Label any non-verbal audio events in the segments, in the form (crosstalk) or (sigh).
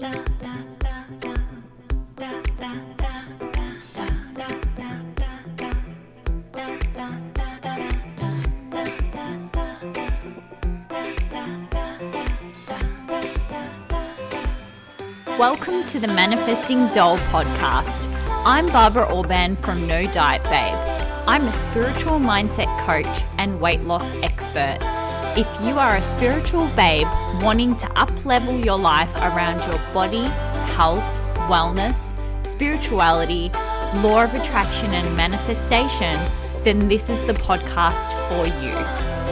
Welcome to the Manifesting Doll podcast. I'm Barbara Orban from No Diet Babe. I'm a spiritual mindset coach and weight loss expert. If you are a spiritual babe wanting to uplevel your life around your body, health, wellness, spirituality, law of attraction, and manifestation, then this is the podcast for you.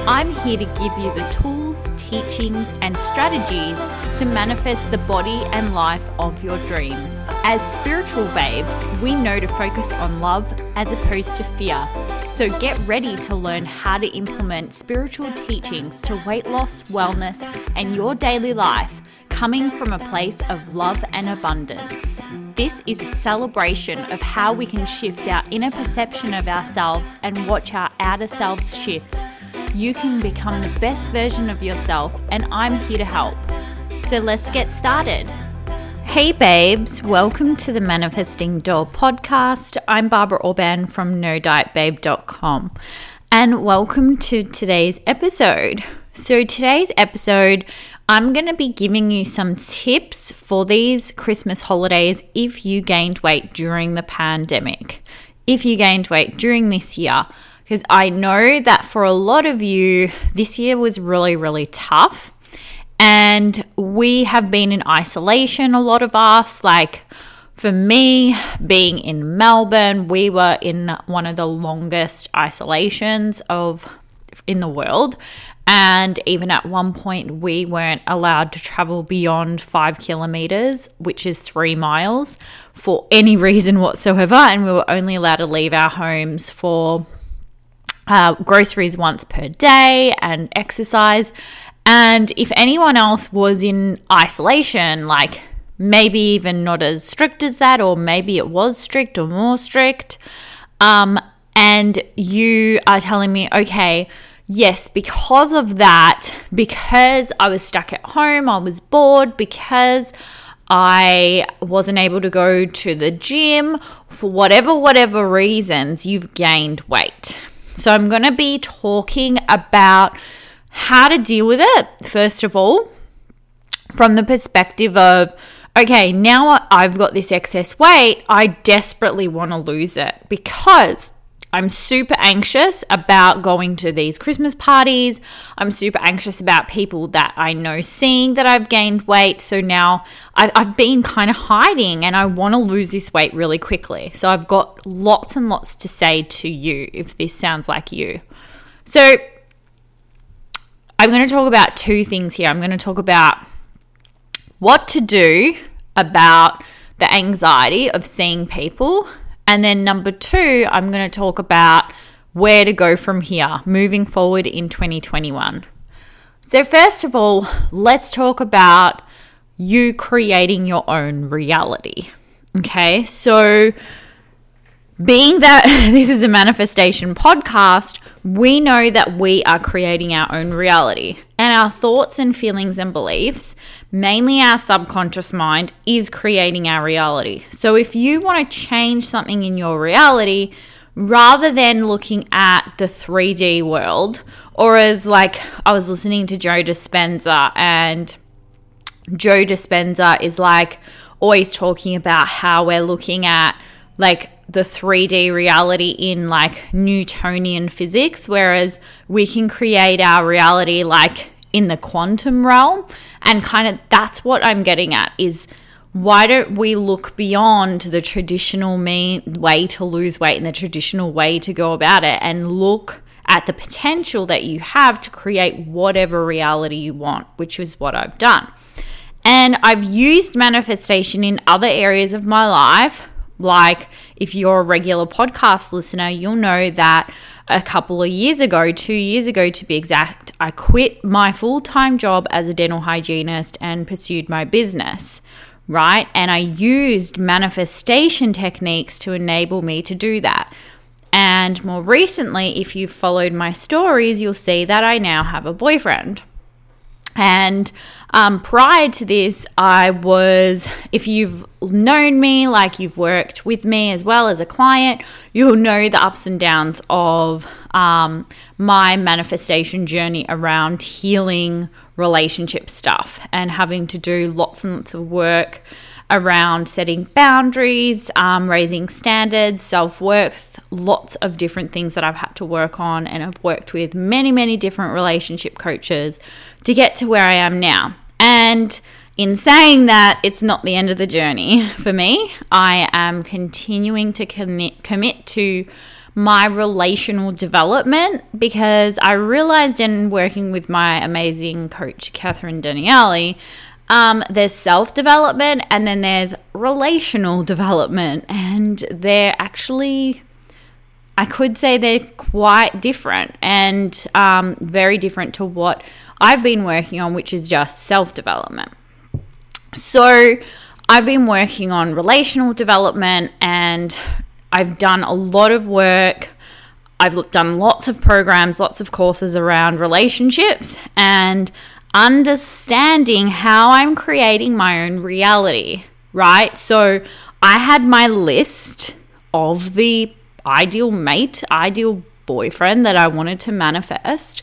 I'm here to give you the tools, teachings, and strategies to manifest the body and life of your dreams. As spiritual babes, we know to focus on love as opposed to fear. So get ready to learn how to implement spiritual teachings to weight loss, wellness, and your daily life coming from a place of love and abundance. This is a celebration of how we can shift our inner perception of ourselves and watch our outer selves shift. You can become the best version of yourself, and I'm here to help. So let's get started. Hey, babes, welcome to the Manifesting Doll podcast. I'm Barbara Orban from NoDietBabe.com, and welcome to today's episode. So, today's episode, I'm going to be giving you some tips for these Christmas holidays if you gained weight during the pandemic. If you gained weight during this year, because I know that for a lot of you, this year was really, really tough. And we have been in isolation, a lot of us. Like for me, being in Melbourne, we were in one of the longest isolations of in the world. And even at one point, we weren't allowed to travel beyond five kilometers, which is three miles, for any (laughs) reason whatsoever. And we were only allowed to leave our homes for uh, groceries once per day and exercise. And if anyone else was in isolation, like maybe even not as strict as that, or maybe it was strict or more strict, um, and you are telling me, okay, yes, because of that, because I was stuck at home, I was bored, because I wasn't able to go to the gym for whatever, whatever reasons, you've gained weight. So I'm going to be talking about how to deal with it, first of all, from the perspective of, okay, now I've got this excess weight, I desperately want to lose it because I'm super anxious about going to these Christmas parties. I'm super anxious about people that I know seeing that I've gained weight. So now I've, I've been kind of hiding and I want to lose this weight really quickly. So I've got lots and lots to say to you if this sounds like you. So I'm going to talk about two things here. I'm going to talk about what to do about the anxiety of seeing people and then number two, I'm going to talk about where to go from here moving forward in 2021. So, first of all, let's talk about you creating your own reality. Okay, so being that (laughs) this is a manifestation podcast, we know that we are creating our own reality. And our thoughts and feelings and beliefs, mainly our subconscious mind, is creating our reality. So if you want to change something in your reality, rather than looking at the 3D world, or as like I was listening to Joe Dispenza, and Joe Dispenza is like always talking about how we're looking at like the 3D reality in like Newtonian physics, whereas we can create our reality like in the quantum realm. And kind of that's what I'm getting at is why don't we look beyond the traditional mean way to lose weight and the traditional way to go about it and look at the potential that you have to create whatever reality you want, which is what I've done. And I've used manifestation in other areas of my life like, if you're a regular podcast listener, you'll know that a couple of years ago, two years ago to be exact, I quit my full time job as a dental hygienist and pursued my business, right? And I used manifestation techniques to enable me to do that. And more recently, if you've followed my stories, you'll see that I now have a boyfriend. And um, prior to this, I was, if you've known me, like you've worked with me as well as a client, you'll know the ups and downs of um, my manifestation journey around healing relationship stuff and having to do lots and lots of work around setting boundaries, um, raising standards, self worth, lots of different things that I've had to work on. And I've worked with many, many different relationship coaches to get to where I am now. And in saying that, it's not the end of the journey for me. I am continuing to commit, commit to my relational development because I realized in working with my amazing coach, Catherine Daniele, um, there's self development and then there's relational development, and they're actually, I could say they're quite different and um, very different to what I've been working on, which is just self development. So, I've been working on relational development and I've done a lot of work. I've done lots of programs, lots of courses around relationships and understanding how I'm creating my own reality, right? So I had my list of the ideal mate, ideal boyfriend that I wanted to manifest,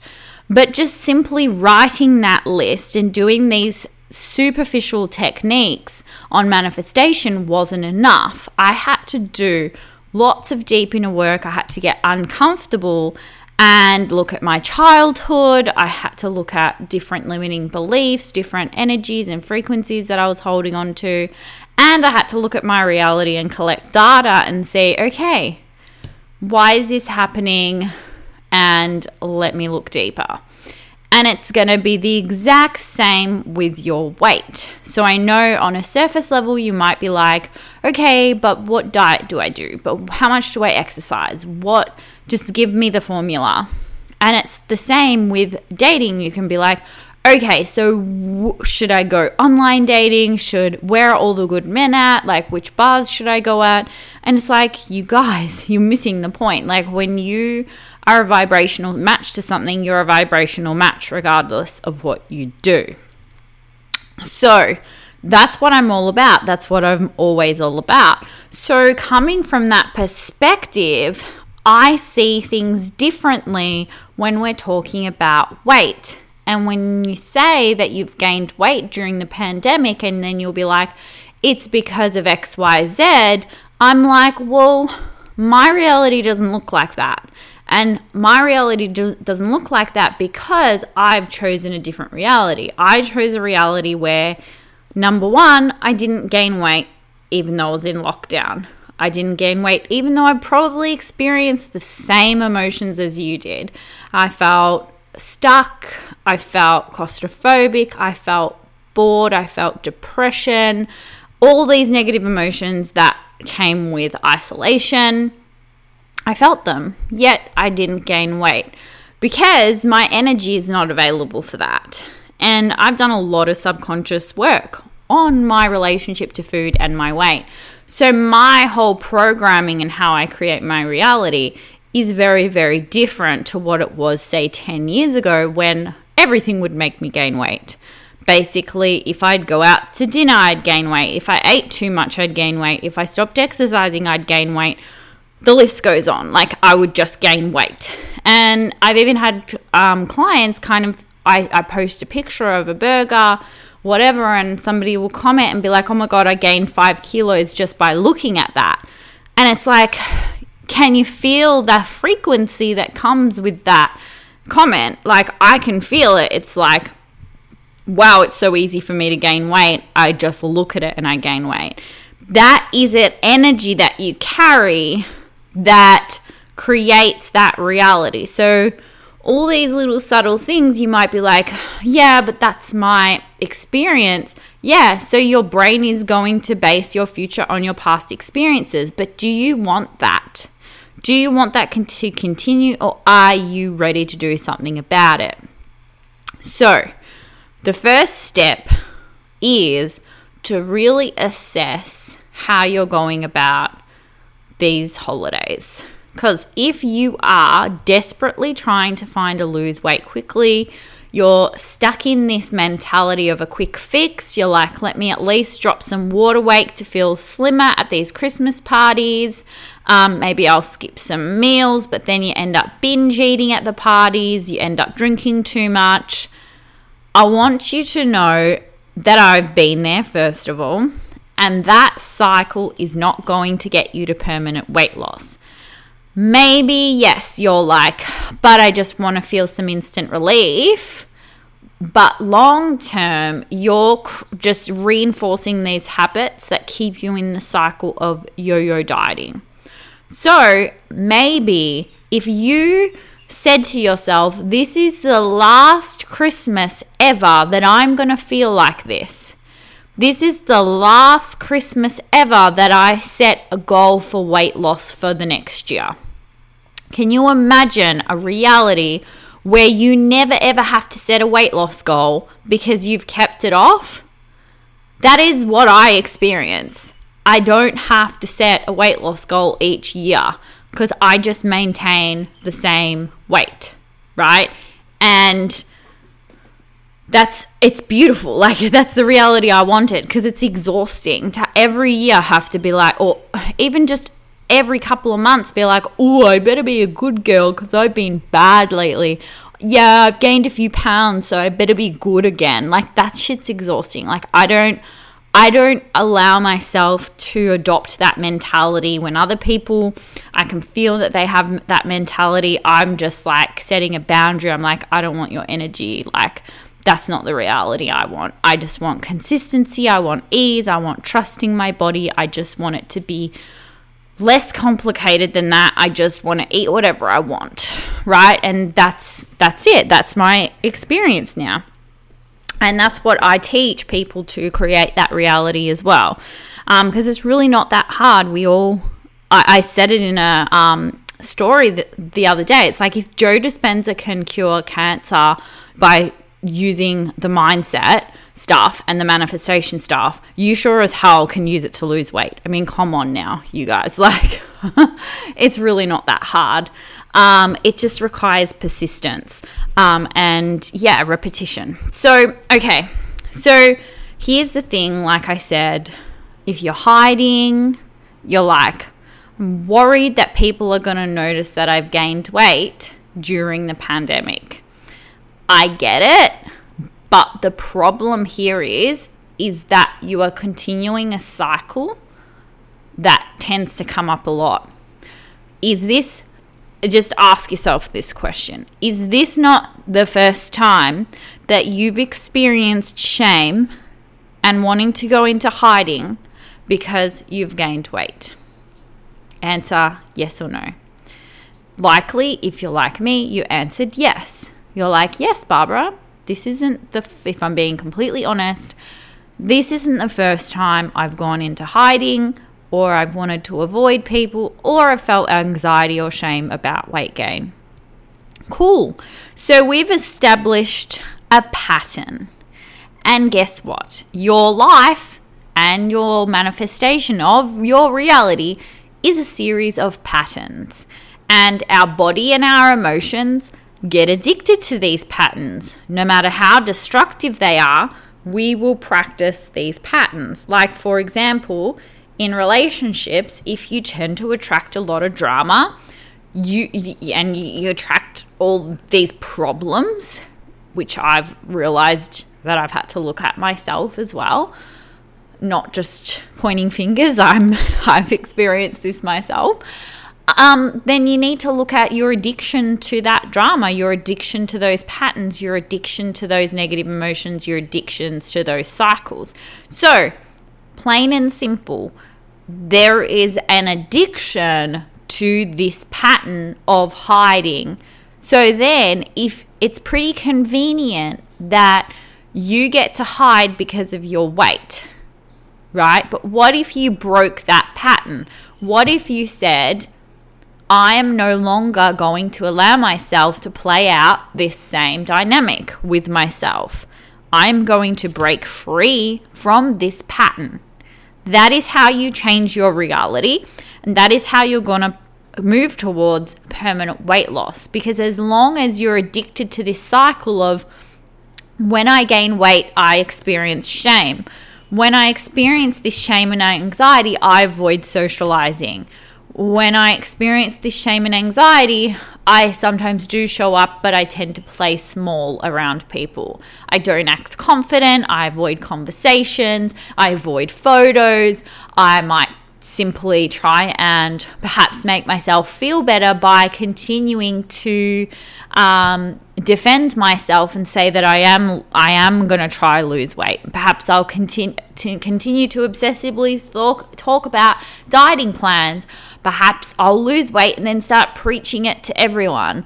but just simply writing that list and doing these superficial techniques on manifestation wasn't enough. I had to do lots of deep inner work. I had to get uncomfortable and look at my childhood. I had to look at different limiting beliefs, different energies and frequencies that I was holding on to. And I had to look at my reality and collect data and say, okay, why is this happening? And let me look deeper and it's going to be the exact same with your weight. So I know on a surface level, you might be like, okay, but what diet do I do? But how much do I exercise? What, just give me the formula. And it's the same with dating. You can be like, okay, so w- should I go online dating? Should where are all the good men at? Like which bars should I go at? And it's like you guys, (laughs) you're missing the point. Like when you are a vibrational match to something, you're a vibrational match regardless of what you do. So, that's what I'm all about. That's what I'm always all about. So, coming from that perspective, I see things differently when we're talking about weight. And when you say that you've gained weight during the pandemic, and then you'll be like, it's because of XYZ, I'm like, well, my reality doesn't look like that. And my reality do- doesn't look like that because I've chosen a different reality. I chose a reality where, number one, I didn't gain weight even though I was in lockdown. I didn't gain weight even though I probably experienced the same emotions as you did. I felt stuck, I felt claustrophobic, I felt bored, I felt depression, all these negative emotions that came with isolation I felt them, yet I didn't gain weight because my energy is not available for that. And I've done a lot of subconscious work on my relationship to food and my weight. So, my whole programming and how I create my reality is very, very different to what it was, say, 10 years ago when everything would make me gain weight. Basically, if I'd go out to dinner, I'd gain weight. If I ate too much, I'd gain weight. If I stopped exercising, I'd gain weight the list goes on. Like I would just gain weight. And I've even had um, clients kind of, I, I post a picture of a burger, whatever, and somebody will comment and be like, oh my God, I gained five kilos just by looking at that. And it's like, can you feel the frequency that comes with that comment? Like, I can feel it. It's like, wow, it's so easy for me to gain weight. I just look at it and I gain weight. That is an energy that you carry that creates that reality. So, all these little subtle things you might be like, yeah, but that's my experience. Yeah, so your brain is going to base your future on your past experiences. But do you want that? Do you want that to continue or are you ready to do something about it? So, the first step is to really assess how you're going about these holidays. Because if you are desperately trying to find a lose weight quickly, you're stuck in this mentality of a quick fix. You're like, let me at least drop some water weight to feel slimmer at these Christmas parties. Um, maybe I'll skip some meals, but then you end up binge eating at the parties. You end up drinking too much. I want you to know that I've been there, first of all, and that cycle is not going to get you to permanent weight loss. Maybe, yes, you're like, but I just want to feel some instant relief. But long term, you're just reinforcing these habits that keep you in the cycle of yo yo dieting. So maybe if you said to yourself, This is the last Christmas ever that I'm going to feel like this. This is the last Christmas ever that I set a goal for weight loss for the next year. Can you imagine a reality where you never ever have to set a weight loss goal because you've kept it off? That is what I experience. I don't have to set a weight loss goal each year because I just maintain the same weight, right? And that's it's beautiful. (laughs) Like that's the reality I wanted because it's exhausting to every year have to be like or even just every couple of months be like, oh, I better be a good girl because I've been bad lately. Yeah, I've gained a few pounds, so I better be good again. Like that shit's exhausting. Like I don't I don't allow myself to adopt that mentality when other people I can feel that they have that mentality. I'm just like setting a boundary. I'm like, I don't want your energy. Like that's not the reality I want. I just want consistency. I want ease. I want trusting my body. I just want it to be less complicated than that. I just want to eat whatever I want, right? And that's that's it. That's my experience now. And that's what I teach people to create that reality as well. Because um, it's really not that hard. We all, I, I said it in a um, story the, the other day. It's like if Joe Dispenza can cure cancer by using the mindset, stuff and the manifestation stuff, you sure as hell can use it to lose weight. I mean, come on now, you guys. (laughs) Like, it's really not that hard. Um, it just requires persistence um, and, yeah, repetition. So, okay. So, here's the thing like I said, if you're hiding, you're like, I'm worried that people are going to notice that I've gained weight during the pandemic. I get it but the problem here is is that you are continuing a cycle that tends to come up a lot. Is this just ask yourself this question. Is this not the first time that you've experienced shame and wanting to go into hiding because you've gained weight? Answer yes or no. Likely, if you're like me, you answered yes. You're like, yes, Barbara, this isn't the, if I'm being completely honest, this isn't the first time I've gone into hiding or I've wanted to avoid people or I've felt anxiety or shame about weight gain. Cool. So we've established a pattern. And guess what? Your life and your manifestation of your reality is a series of patterns. And our body and our emotions get addicted to these patterns. No matter how destructive they are, we will practice these patterns. Like, for example, in relationships, if you tend to attract a lot of drama, you, and you, you attract all these problems, which I've realized that I've had to look at myself as well. Not just pointing fingers, I'm (laughs) I've experienced this myself um, then you need to look at your addiction to that drama, your addiction to those patterns, your addiction to those negative emotions, your addictions to those cycles. So, plain and simple, there is an addiction to this pattern of hiding. So, then if it's pretty convenient that you get to hide because of your weight, right? But what if you broke that pattern? What if you said, I am no longer going to allow myself to play out this same dynamic with myself. I'm going to break free from this pattern. That is how you change your reality, and that is how you're going to move towards permanent weight loss. Because as long as you're addicted to this cycle of When I gain weight, I experience shame. When I experience this shame and anxiety, I avoid socializing. When I experience this shame and anxiety, I sometimes do show up, but I tend to play small around people. I don't act confident. I avoid conversations. I avoid photos. I might simply try and perhaps make myself feel better by continuing to um, defend myself and say that I am I am going to try lose weight. Perhaps I'll continue to continue to obsessively talk talk about dieting plans. Perhaps I'll lose weight and then start preaching it to everyone.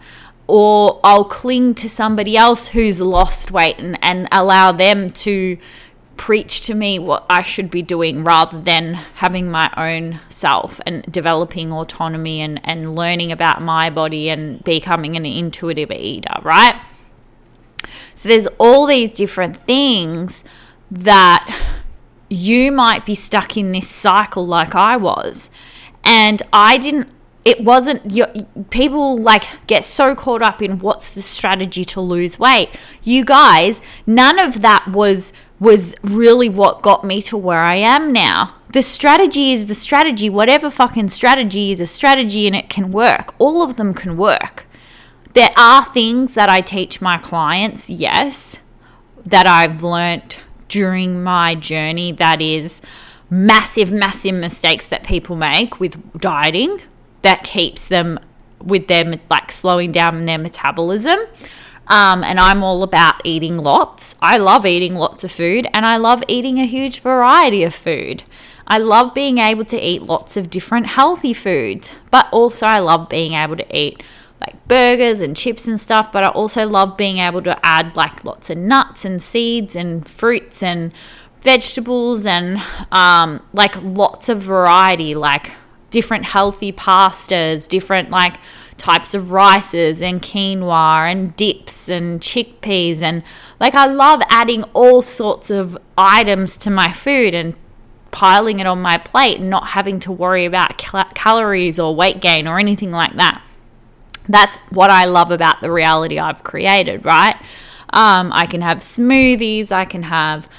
Or I'll cling to somebody else who's lost weight and, and allow them to preach to me what I should be doing rather than having my own self and developing autonomy and, and learning about my body and becoming an intuitive eater, right? So there's all these different things that you might be stuck in this cycle like I was. And I didn't it wasn't your, people like get so caught up in what's the strategy to lose weight. You guys, none of that was was really what got me to where I am now. The strategy is the strategy. Whatever fucking strategy is a strategy and it can work. All of them can work. There are things that I teach my clients, yes, that I've learnt during my journey that is massive, massive mistakes that people make with dieting that keeps them with them like slowing down their metabolism. Um, and I'm all about eating lots. I love eating lots of food and I love eating a huge variety of food. I love being able to eat lots of different healthy foods, but also I love being able to eat like burgers and chips and stuff, but I also love being able to add like lots of nuts and seeds and fruits and vegetables and um, like lots of variety, like different healthy pastas, different like types of rices and quinoa and dips and chickpeas and like I love adding all sorts of items to my food and piling it on my plate and not having to worry about cal- calories or weight gain or anything like that. That's what I love about the reality I've created, right? Um, I can have smoothies, I can have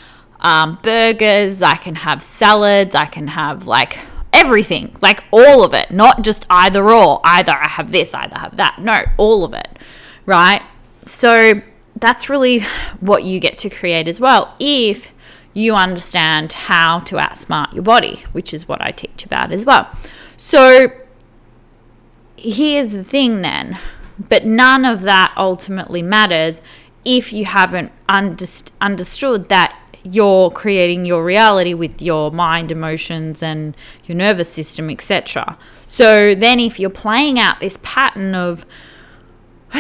um, burgers, I can have salads, I can have like everything, like all of it, not just either or, either I have this, either have that. No, all of it, right? So that's really what you get to create as well if you understand how to outsmart your body, which is what I teach about as well. So here's the thing then, but none of that ultimately matters if you haven't understood that you're creating your reality with your mind, emotions, and your nervous system, etc. So then, if you're playing out this pattern of, (sighs)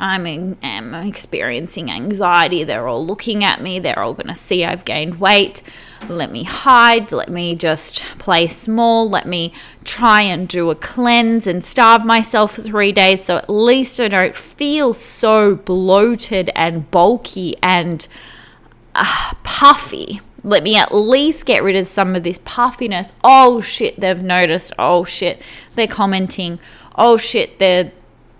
I'm am experiencing anxiety. They're all looking at me. They're all going to see I've gained weight. Let me hide. Let me just play small. Let me try and do a cleanse and starve myself for three days so at least I don't feel so bloated and bulky and uh, puffy. Let me at least get rid of some of this puffiness. Oh shit, they've noticed. Oh shit, they're commenting. Oh shit, they're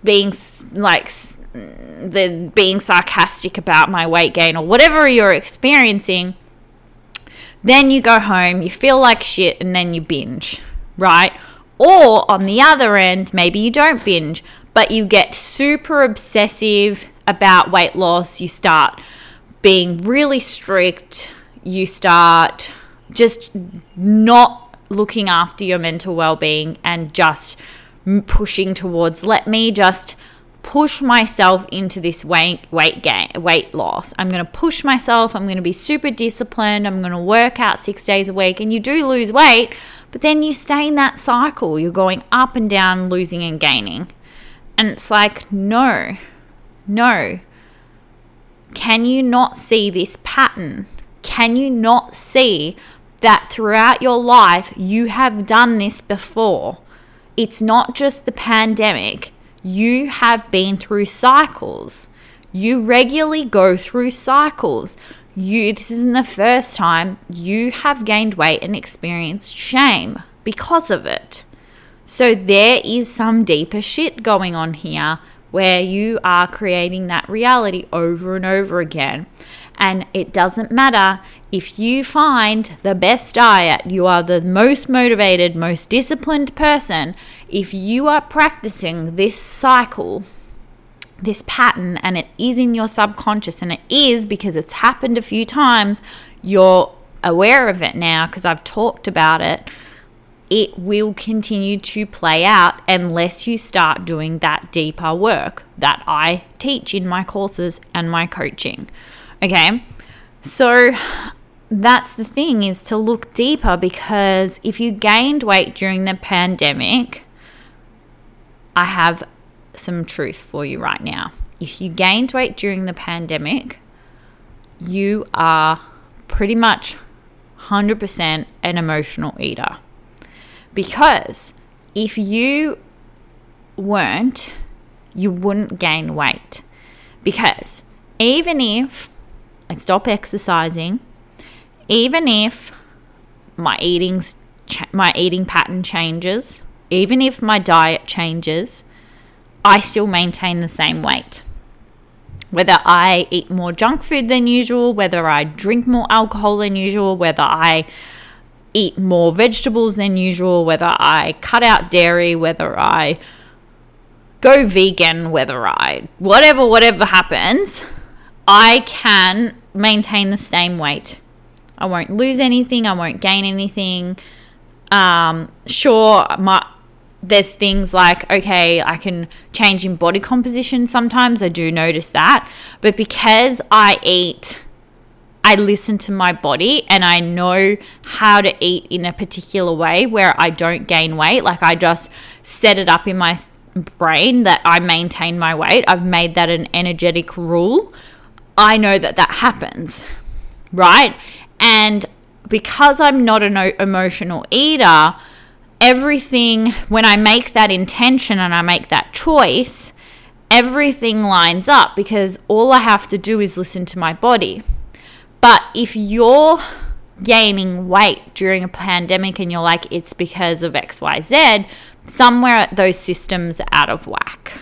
being like they're being sarcastic about my weight gain or whatever you're experiencing. Then you go home, you feel like shit, and then you binge, right? Or on the other end, maybe you don't binge, but you get super obsessive about weight loss. You start being really strict, you start just not looking after your mental well being and just pushing towards let me just push myself into this weight weight gain weight loss. I'm going to push myself. I'm going to be super disciplined. I'm going to work out 6 days a week and you do lose weight, but then you stay in that cycle. You're going up and down, losing and gaining. And it's like, no. No. Can you not see this pattern? Can you not see that throughout your life you have done this before? It's not just the pandemic. You have been through cycles. You regularly go through cycles. You this isn't the first time you have gained weight and experienced shame because of it. So there is some deeper shit going on here where you are creating that reality over and over again. And it doesn't matter if you find the best diet, you are the most motivated, most disciplined person. If you are practicing this cycle, this pattern, and it is in your subconscious, and it is because it's happened a few times, you're aware of it now because I've talked about it it will continue to play out unless you start doing that deeper work that I teach in my courses and my coaching. Okay, so that's the thing is to look deeper because if you gained weight during the pandemic, I have some truth for you right now. If you gained weight during the pandemic, you are pretty much 100% an emotional eater. Because if you weren't, you wouldn't gain weight. Because even if I stop exercising, even if my eating my eating pattern changes, even if my diet changes, I still maintain the same weight. Whether I eat more junk food than usual, whether I drink more alcohol than usual, whether I eat more vegetables than usual, whether I cut out dairy, whether I go vegan, whether I whatever, whatever happens, I can maintain the same weight. I won't lose anything, I won't gain anything. Um, sure, my there's things like okay i can change in body composition sometimes i do notice that but because i eat I listen to my body and I know how to eat in a particular way where I don't gain weight. Like I just set it up in my brain that I maintain my weight. I've made that an energetic rule. I know that that happens, right? And because I'm not an emotional eater, everything, when I make that intention and I make that choice, everything lines up because all I have to do is listen to my body. But if you're gaining weight during a pandemic and you're like, it's because of XYZ, somewhere those systems are out of whack.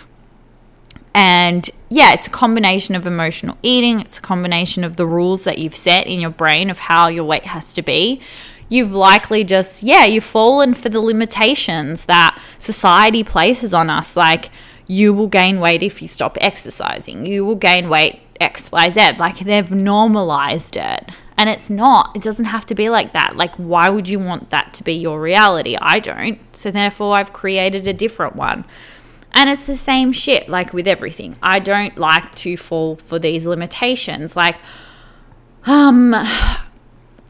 And yeah, it's a combination of emotional eating, it's a combination of the rules that you've set in your brain of how your weight has to be. You've likely just, yeah, you've fallen for the limitations that society places on us. Like, you will gain weight if you stop exercising, you will gain weight XYZ. Like they've normalized it. And it's not. It doesn't have to be like that. Like, why would you want that to be your reality? I don't. So, therefore, I've created a different one. And it's the same shit, like with everything. I don't like to fall for these limitations. Like, um,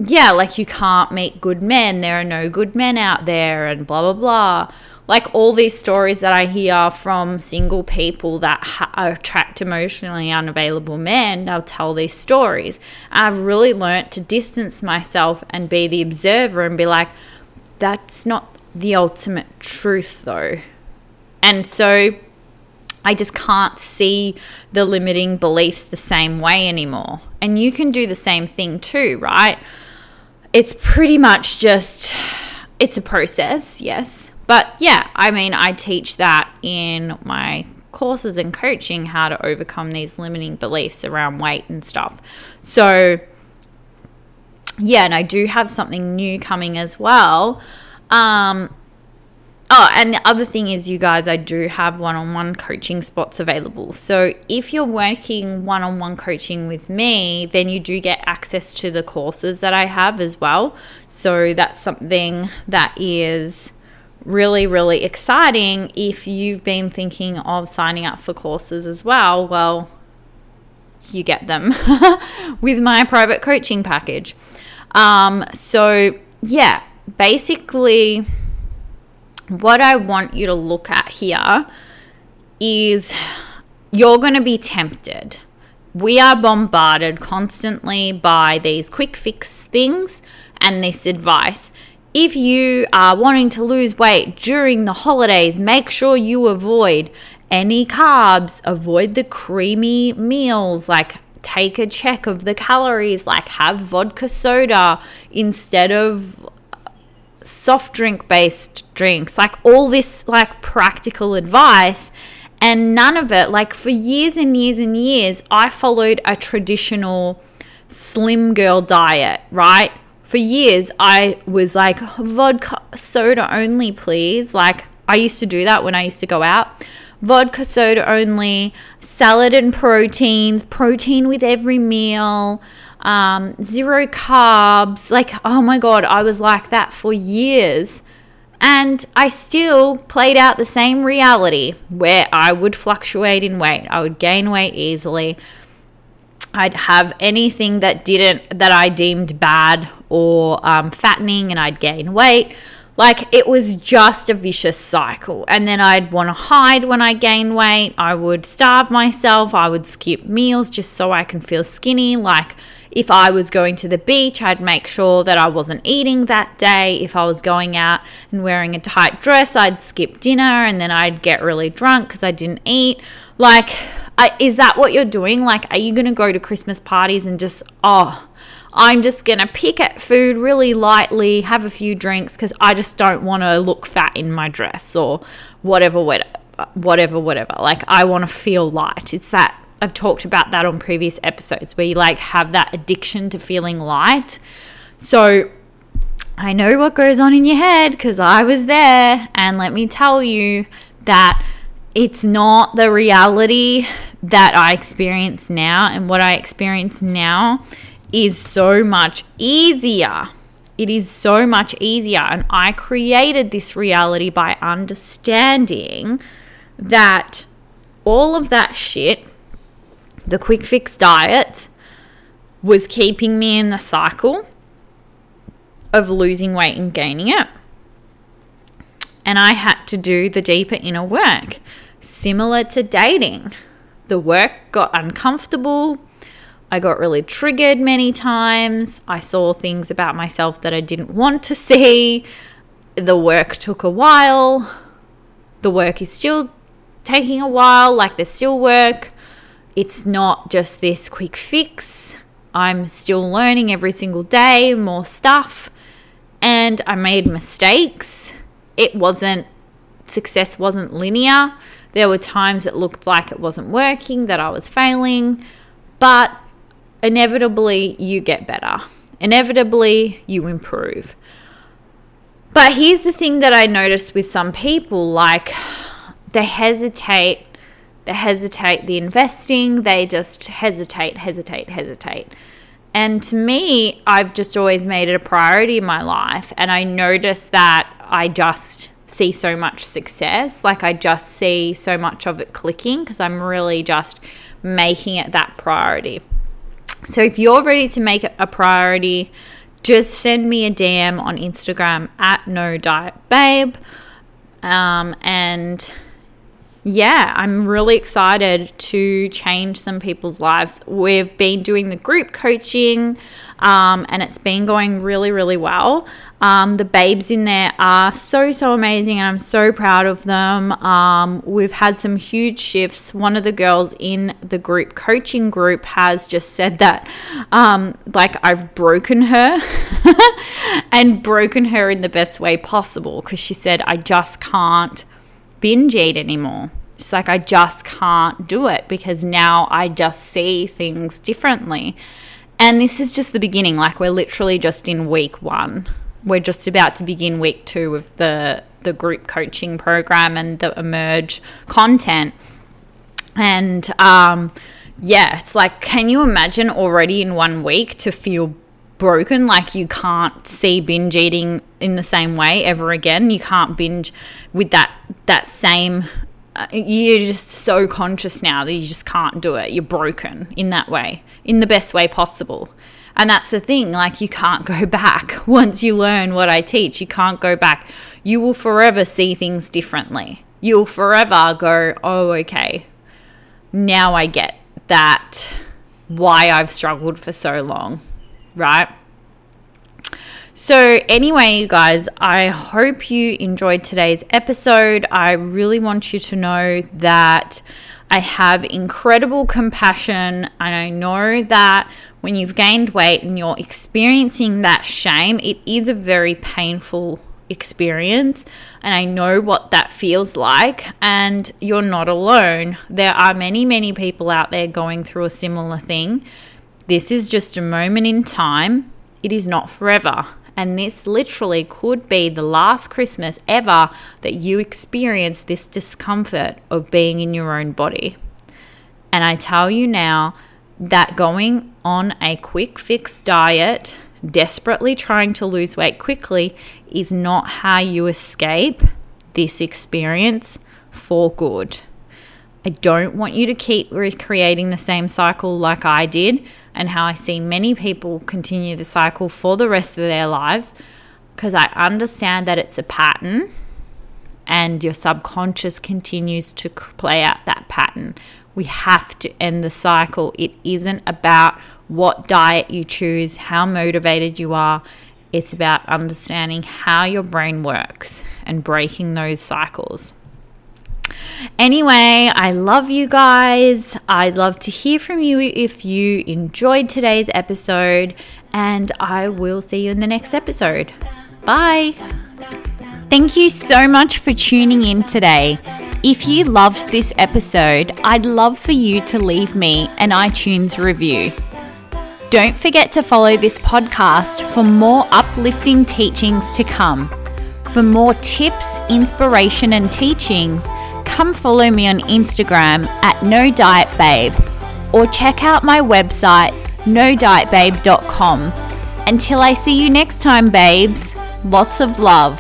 yeah, like you can't meet good men. There are no good men out there, and blah, blah, blah like all these stories that I hear from single people that ha- attract emotionally unavailable men, they'll tell these stories. I've really learnt to distance myself and be the observer and be like, that's not the ultimate truth though. And so I just can't see the limiting beliefs the same way anymore. And you can do the same thing too, right? It's pretty much just it's a process, yes, but yeah, I mean, I teach that in my courses and coaching how to overcome these limiting beliefs around weight and stuff. So, yeah, and I do have something new coming as well. Um, oh, and the other thing is, you guys, I do have one on one coaching spots available. So, if you're working one on one coaching with me, then you do get access to the courses that I have as well. So, that's something that is really, really exciting if you've been thinking of signing up for courses as well. Well, you get them (laughs) with my private coaching package. Um, so, yeah, basically, what I want you to look at here is you're going to be tempted. We are bombarded constantly by these quick fix things and this advice if you are wanting to lose weight during the holidays, make sure you avoid any carbs, avoid the creamy meals, like take a check of the calories, like have vodka soda instead of soft drink based drinks, like all this like practical advice. And none of it, like for years and years and years, I followed a traditional slim girl diet, right? For years, I was like, vodka soda only, please. Like, I used to do that when I used to go out. Vodka soda only, salad and proteins, protein with every meal, um, zero carbs. Like, oh my God, I was like that for years. And I still played out the same reality where I would fluctuate in weight. I would gain weight easily. I'd have anything that didn't, that I deemed bad or um, fattening, and I'd gain weight. Like it was just a vicious cycle. And then I'd want to hide when I gain weight. I would starve myself. I would skip meals just so I can feel skinny. Like, if I was going to the beach, I'd make sure that I wasn't eating that day. If I was going out and wearing a tight dress, I'd skip dinner and then I'd get really drunk because I didn't eat. Like, Is that what you're doing? Like, are you going to go to Christmas parties and just, oh, I'm just going to pick at food really lightly, have a few drinks because I just don't want to look fat in my dress or whatever, whatever, whatever. Like, I want to feel light. It's that I've talked about that on previous episodes where you like have that addiction to feeling light. So I know what goes on in your head because I was there. And let me tell you that it's not the reality that I experience now. And what I experience now is so much easier. It is so much easier. And I created this reality by understanding that all of that shit the quick fix diet was keeping me in the cycle of losing weight and gaining it. And I had to do the deeper inner work, similar to dating. The work got uncomfortable. I got really triggered many times. I saw things about myself that I didn't want to see. The work took a while. The work is still taking a while, like there's still work it's not just this quick fix. I'm still learning every single day more stuff and I made mistakes. It wasn't success wasn't linear. There were times it looked like it wasn't working, that I was failing, but inevitably you get better. Inevitably you improve. But here's the thing that I noticed with some people like they hesitate they hesitate the investing, they just hesitate, hesitate, hesitate. And to me, I've just always made it a priority in my life. And I notice that I just see so much success. Like I just see so much of it clicking because I'm really just making it that priority. So if you're ready to make it a priority, just send me a DM on Instagram at no diet babe. Um, and yeah, I'm really excited to change some people's lives. We've been doing the group coaching um, and it's been going really, really well. Um, the babes in there are so, so amazing and I'm so proud of them. Um, we've had some huge shifts. One of the girls in the group coaching group has just said that, um, like, I've broken her (laughs) and broken her in the best way possible because she said, I just can't binge eat anymore. It's like I just can't do it because now I just see things differently. And this is just the beginning. Like we're literally just in week one. We're just about to begin week two of the the group coaching program and the emerge content. And um, yeah, it's like, can you imagine already in one week to feel broken like you can't see binge eating in the same way ever again. You can't binge with that that same uh, you're just so conscious now that you just can't do it. You're broken in that way in the best way possible. And that's the thing like you can't (laughs) go back. Once you learn what i teach you can't go back. You will forever see things differently. You'll forever go oh okay. Now i get that why i've struggled for so long right? So, anyway, you guys, I hope you enjoyed today's episode. I really want you to know that I have incredible compassion, and I know that when you've gained weight and you're experiencing that shame, it is a very painful experience and I know what that feels like. And you're not alone. There are many, many people out there going through a similar thing. This is just a moment in time, it is not forever. And this literally could be the last Christmas ever that you experience this discomfort of being in your own body. And I tell you now that going on a quick fix diet, desperately trying to lose weight quickly, is not how you escape this experience for good. I don't want you to keep recreating the same cycle like I did, and how I see many people continue the cycle for the rest of their lives, because I understand that it's a pattern and your subconscious continues to play out that pattern. We have to end the cycle. It isn't about what diet you choose, how motivated you are. It's about understanding how your brain works and breaking those cycles. Anyway, I love you guys. I'd love to hear from you if you enjoyed today's episode, and I will see you in the next episode. Bye. Thank you so much for tuning in today. If you loved this episode, I'd love for you to leave me an iTunes review. Don't forget to follow this podcast for more uplifting teachings to come. For more tips, inspiration, and teachings, come follow me on Instagram at No Diet Babe or check out my website no nodietbabe.com. Until I see you next time, babes, lots of love.